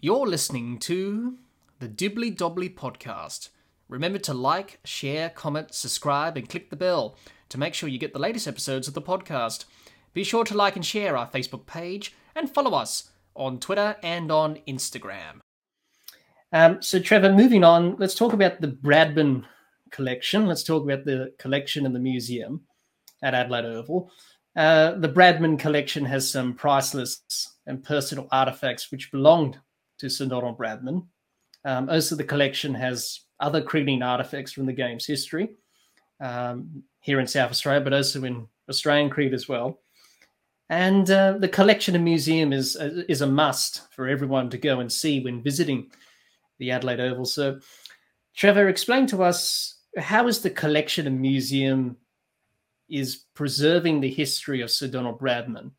You're listening to the Dibbly Dobbly podcast. Remember to like, share, comment, subscribe, and click the bell to make sure you get the latest episodes of the podcast. Be sure to like and share our Facebook page and follow us on Twitter and on Instagram. Um, so, Trevor, moving on, let's talk about the Bradman collection. Let's talk about the collection in the museum at Adelaide Oval. Uh, the Bradman collection has some priceless and personal artifacts which belonged to Sir Donald Bradman. Um, also, the collection has other cricketing artifacts from the game's history um, here in South Australia, but also in Australian cricket as well. And uh, the collection and museum is is a must for everyone to go and see when visiting the Adelaide Oval. So, Trevor, explain to us how is the collection and museum is preserving the history of Sir Donald Bradman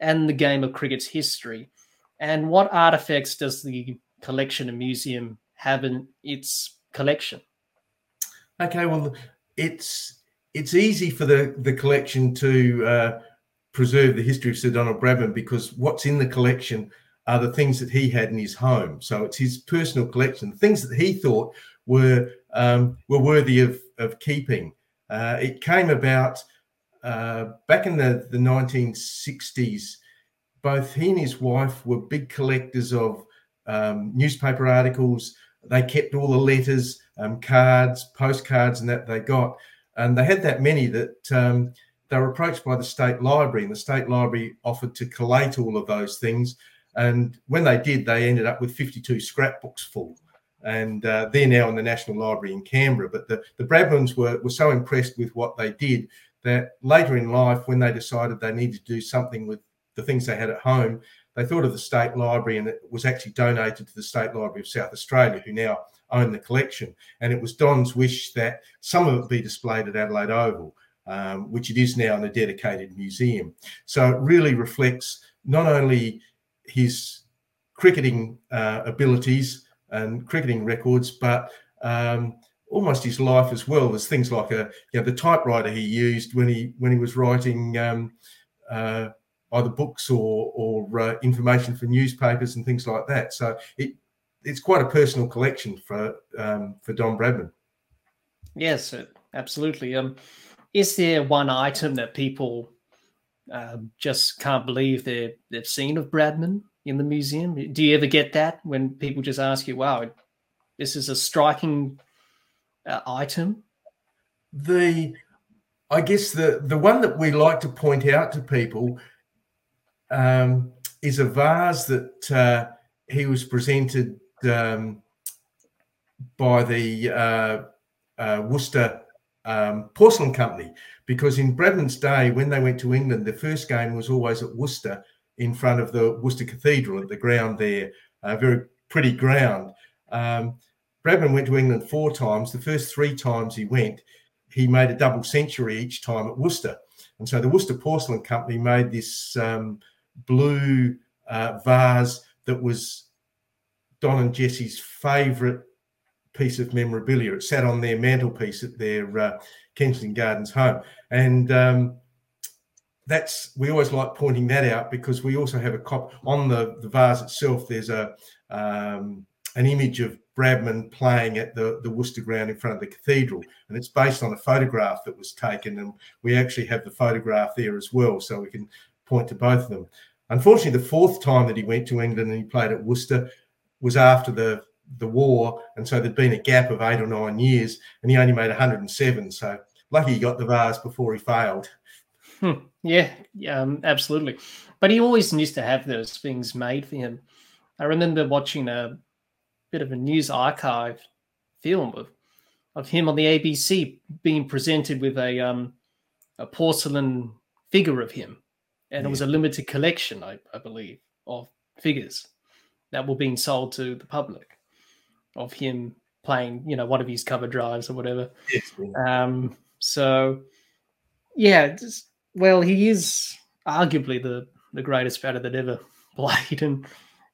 and the game of cricket's history, and what artifacts does the collection and museum have in its collection? Okay, well, it's it's easy for the the collection to uh, preserve the history of Sir Donald Bradman because what's in the collection are the things that he had in his home. So it's his personal collection, things that he thought were um, were worthy of of keeping. Uh, it came about uh, back in the, the 1960s. Both he and his wife were big collectors of um, newspaper articles. They kept all the letters, um, cards, postcards, and that they got. And they had that many that um, they were approached by the state library, and the state library offered to collate all of those things. And when they did, they ended up with 52 scrapbooks full. And uh, they're now in the National Library in Canberra. But the, the were, were so impressed with what they did that later in life, when they decided they needed to do something with the things they had at home, they thought of the State Library and it was actually donated to the State Library of South Australia, who now own the collection. And it was Don's wish that some of it be displayed at Adelaide Oval, um, which it is now in a dedicated museum. So it really reflects not only his cricketing uh, abilities and cricketing records, but um, almost his life as well. There's things like a you know the typewriter he used when he when he was writing um, uh, either books or or uh, information for newspapers and things like that. So it it's quite a personal collection for um, for Don Bradman. Yes, absolutely. Um, is there one item that people uh, just can't believe they they've seen of Bradman in the museum? Do you ever get that when people just ask you, "Wow, this is a striking uh, item"? The I guess the the one that we like to point out to people um, is a vase that uh, he was presented um, by the uh, uh, Worcester um, Porcelain Company. Because in Bradman's day, when they went to England, the first game was always at Worcester in front of the Worcester Cathedral at the ground there, a very pretty ground. Um, Bradman went to England four times. The first three times he went, he made a double century each time at Worcester. And so the Worcester Porcelain Company made this um, blue uh, vase that was Don and Jessie's favourite piece of memorabilia. It sat on their mantelpiece at their uh, Kensington Gardens home, and um, that's we always like pointing that out because we also have a cop on the the vase itself. There's a um, an image of Bradman playing at the, the Worcester ground in front of the cathedral. And it's based on a photograph that was taken. And we actually have the photograph there as well. So we can point to both of them. Unfortunately, the fourth time that he went to England and he played at Worcester was after the the war, and so there'd been a gap of eight or nine years, and he only made 107. So lucky he got the vase before he failed. Hmm. Yeah, um, absolutely. But he always used to have those things made for him. I remember watching a bit of a news archive film of of him on the ABC being presented with a um, a porcelain figure of him and yeah. it was a limited collection, I, I believe, of figures that were being sold to the public of him playing, you know, one of his cover drives or whatever. Yes, um, so, yeah, just, well, he is arguably the the greatest batter that ever played, and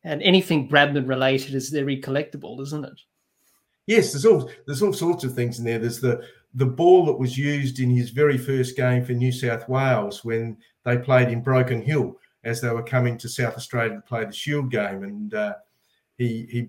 and anything Bradman related is very collectible, isn't it? Yes, there's all there's all sorts of things in there. There's the the ball that was used in his very first game for New South Wales when they played in Broken Hill as they were coming to South Australia to play the Shield game, and uh, he he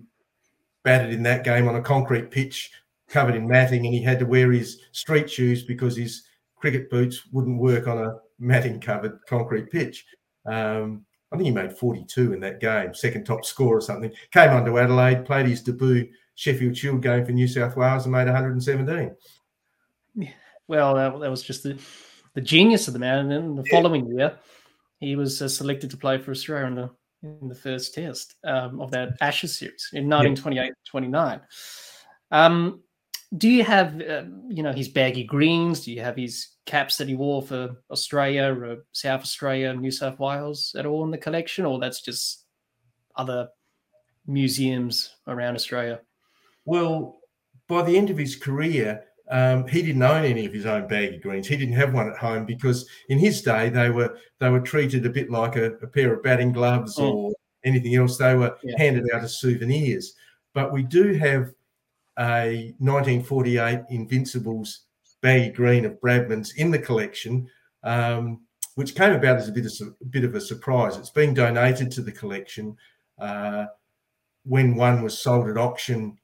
batted in that game on a concrete pitch covered in matting, and he had to wear his street shoes because his cricket boots wouldn't work on a matting covered concrete pitch. Um, I think he made 42 in that game, second top score or something. Came on to Adelaide, played his debut Sheffield Shield game for New South Wales and made 117. Well, that, that was just the, the genius of the man. And then the following year, he was uh, selected to play for Australia in the, in the first test um, of that Ashes series in 1928 29. Um, do you have, uh, you know, his baggy greens? Do you have his caps that he wore for Australia or South Australia, New South Wales at all in the collection, or that's just other museums around Australia? Well, by the end of his career, um, he didn't own any of his own baggy greens. He didn't have one at home because in his day they were they were treated a bit like a, a pair of batting gloves mm. or anything else. They were yeah. handed out as souvenirs. But we do have a 1948 Invincibles baggy green of Bradman's in the collection, um, which came about as a bit, of, a bit of a surprise. It's been donated to the collection uh, when one was sold at auction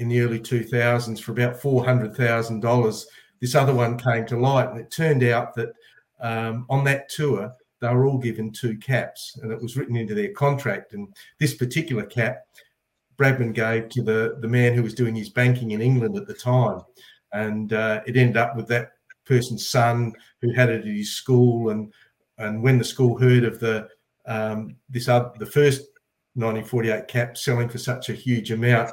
in the early 2000s for about $400,000. This other one came to light, and it turned out that um, on that tour, they were all given two caps, and it was written into their contract. And this particular cap, Bradman gave to the, the man who was doing his banking in England at the time. And uh, it ended up with that person's son who had it at his school. And and when the school heard of the um, this other, the first 1948 cap selling for such a huge amount,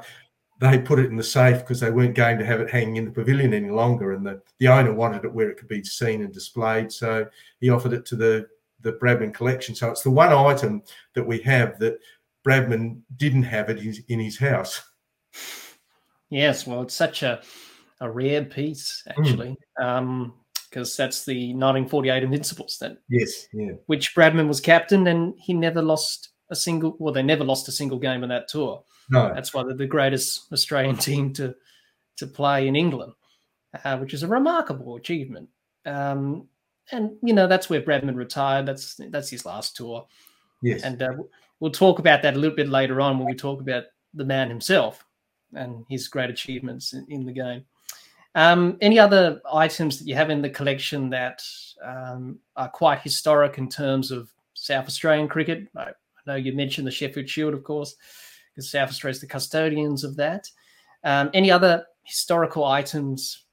they put it in the safe because they weren't going to have it hanging in the pavilion any longer. And the, the owner wanted it where it could be seen and displayed. So he offered it to the, the Bradman collection. So it's the one item that we have that Bradman didn't have it in his house. Yes, well, it's such a, a rare piece, hmm. actually. Mm. Um, because that's the 1948 Invincibles that yes, yeah. which Bradman was captain and he never lost a single well they never lost a single game in that tour. No. That's why they're the greatest Australian team to to play in England, uh, which is a remarkable achievement. Um, and you know that's where Bradman retired. That's that's his last tour. Yes. And uh, we'll talk about that a little bit later on when we talk about the man himself and his great achievements in, in the game. Um, any other items that you have in the collection that um, are quite historic in terms of South Australian cricket? I, I know you mentioned the Sheffield Shield, of course because South Australia is the custodians of that. Um, any other historical items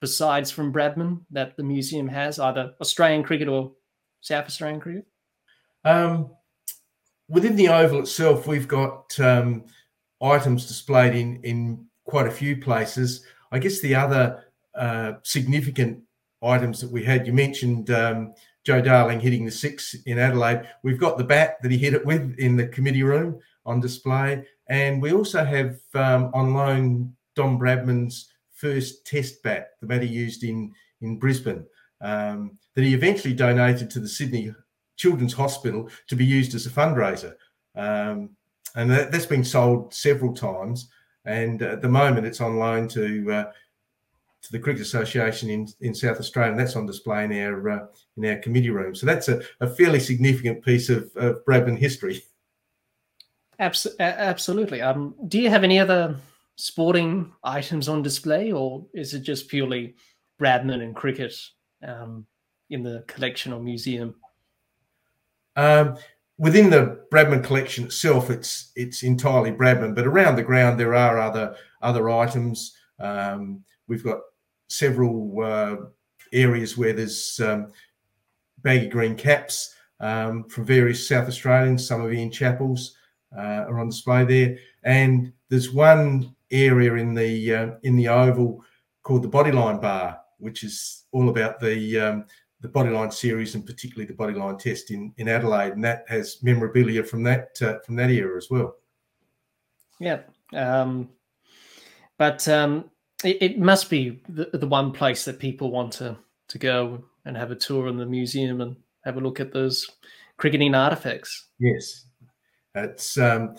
besides from Bradman that the museum has, either Australian cricket or South Australian cricket? Um, within the oval itself, we've got um, items displayed in in quite a few places. I guess the other uh, significant items that we had, you mentioned um, Joe Darling hitting the six in Adelaide. We've got the bat that he hit it with in the committee room on display. And we also have um, on loan Don Bradman's first test bat, the bat he used in, in Brisbane, um, that he eventually donated to the Sydney Children's Hospital to be used as a fundraiser. Um, and that, has been sold several times. And at the moment, it's on loan to uh, to the Cricket Association in, in South Australia, and that's on display in our uh, in our committee room. So that's a, a fairly significant piece of, of Bradman history. Abs- absolutely. Um, do you have any other sporting items on display, or is it just purely Bradman and cricket um, in the collection or museum? Um, within the Bradman collection itself, it's it's entirely Bradman, but around the ground there are other other items. Um, we've got several uh, areas where there's um, baggy green caps um, from various South Australians. Some of Ian Chappell's uh, are on display there. And there's one area in the uh, in the oval called the Bodyline Bar, which is all about the um, the Bodyline series and particularly the Bodyline Test in in Adelaide, and that has memorabilia from that uh, from that era as well. Yeah, um, but um, it, it, must be the, the one place that people want to to go and have a tour in the museum and have a look at those cricketing artifacts. Yes, it's um,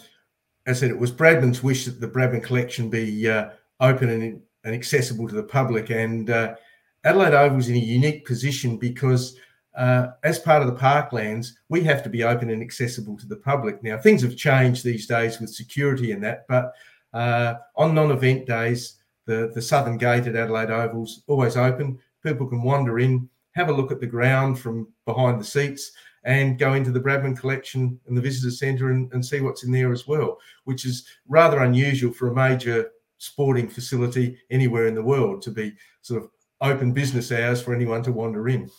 as I said, it was Bradman's wish that the Bradman collection be uh, open and, and accessible to the public. And uh, Adelaide Oval was in a unique position because uh, as part of the parklands, we have to be open and accessible to the public. Now, things have changed these days with security and that, but uh, on non-event days, the, the southern gate at Adelaide Oval's always open. People can wander in, have a look at the ground from behind the seats, and go into the Bradman collection and the visitor centre and, and see what's in there as well, which is rather unusual for a major sporting facility anywhere in the world to be sort of open business hours for anyone to wander in.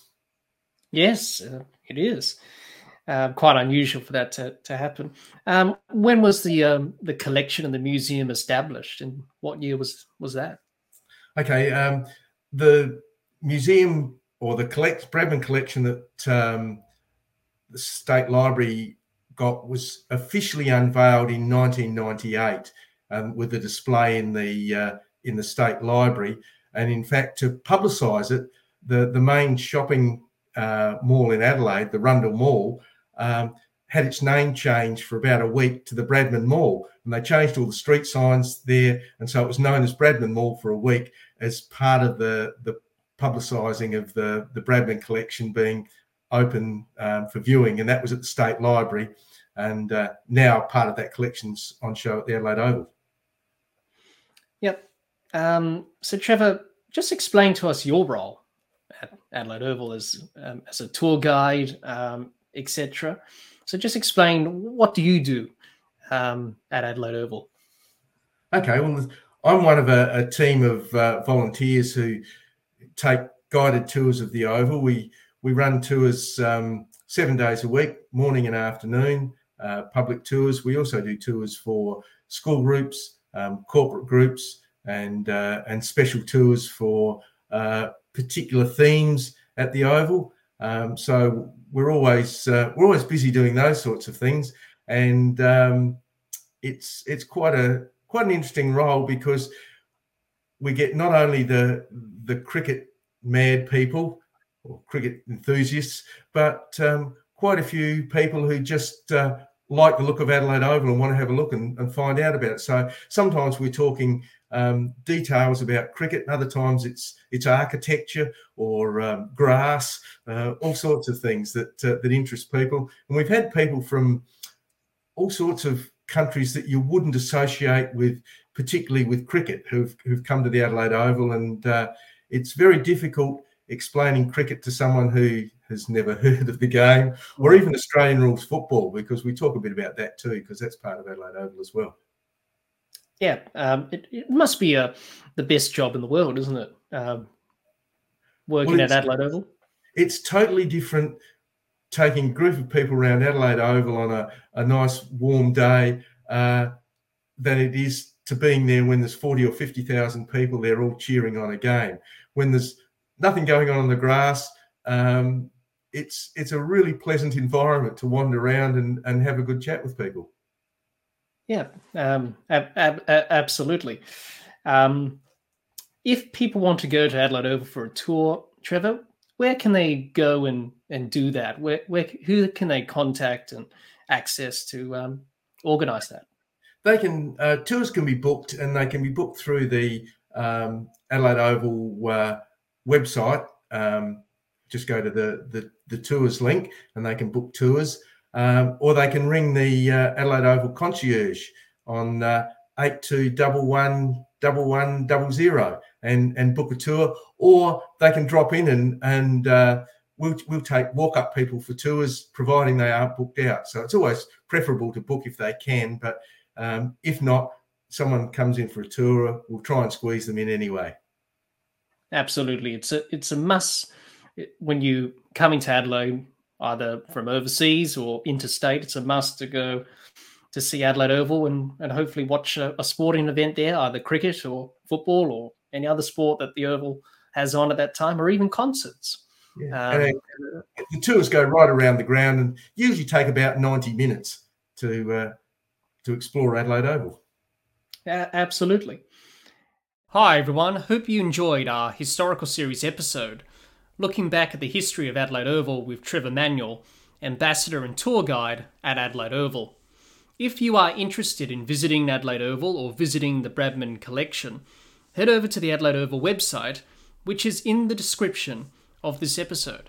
Yes, uh, it is. Uh, quite unusual for that to, to happen. Um, when was the um, the collection and the museum established, and what year was was that? Okay, um, the museum or the collect Bradman collection that um, the State Library got was officially unveiled in 1998 um, with a display in the uh, in the State Library, and in fact to publicise it, the the main shopping uh, mall in Adelaide, the Rundle Mall, um, had its name changed for about a week to the Bradman Mall. And they changed all the street signs there. And so it was known as Bradman Mall for a week as part of the, the publicising of the, the Bradman collection being open um, for viewing. And that was at the State Library. And uh, now part of that collection's on show at the Adelaide Oval. Yep. Um, so, Trevor, just explain to us your role at Adelaide Oval as, um, as a tour guide, um, etc. So just explain what do you do um, at Adelaide Oval? Okay, well, I'm one of a, a team of uh, volunteers who take guided tours of the Oval. We we run tours um, seven days a week, morning and afternoon, uh, public tours. We also do tours for school groups, um, corporate groups, and uh, and special tours for uh, particular themes at the Oval. Um, so we're always uh, we're always busy doing those sorts of things, and um, it's it's quite a quite an interesting role because we get not only the the cricket mad people or cricket enthusiasts, but um, quite a few people who just uh, like the look of Adelaide Oval and want to have a look and, and find out about it. So sometimes we're talking um, details about cricket, and other times it's it's architecture or um, grass, uh, all sorts of things that uh, that interest people. And we've had people from all sorts of countries that you wouldn't associate with, particularly with cricket, who've who've come to the Adelaide Oval, and uh, it's very difficult explaining cricket to someone who has never heard of the game or even Australian rules football because we talk a bit about that too because that's part of Adelaide Oval as well. Yeah, um, it, it, must be a, uh, the best job in the world, isn't it? Um, working well, at Adelaide Oval. It's totally different taking a group of people around Adelaide Oval on a, a nice warm day uh, than it is to being there when there's 40 or 50,000 people there all cheering on a game. When there's nothing going on on the grass, um, it's it's a really pleasant environment to wander around and, and have a good chat with people. Yeah, um, ab- ab- absolutely. Um, if people want to go to Adelaide Oval for a tour, Trevor, where can they go and, and do that? Where, where who can they contact and access to um, organise that? They can uh, tours can be booked, and they can be booked through the um, Adelaide Oval uh, website. Um, just go to the, the the tours link, and they can book tours um, or they can ring the uh, Adelaide Oval concierge on uh, eight two double one double one double zero and and book a tour, or they can drop in and and uh, we'll we'll take walk up people for tours, providing they aren't booked out. So it's always preferable to book if they can, but um, if not, someone comes in for a tour, we'll try and squeeze them in anyway. Absolutely, it's a it's a must when you coming to Adelaide either from overseas or interstate. It's a must to go to see Adelaide Oval and, and hopefully watch a, a sporting event there, either cricket or football or any other sport that the Oval has on at that time, or even concerts. Yeah. Um, the tours go right around the ground and usually take about 90 minutes to uh, to explore Adelaide Oval. Uh, absolutely. Hi, everyone. Hope you enjoyed our historical series episode looking back at the history of Adelaide Oval with Trevor Manuel, ambassador and tour guide at Adelaide Oval. If you are interested in visiting Adelaide Oval or visiting the Bradman collection, head over to the Adelaide Oval website, which is in the description of this episode.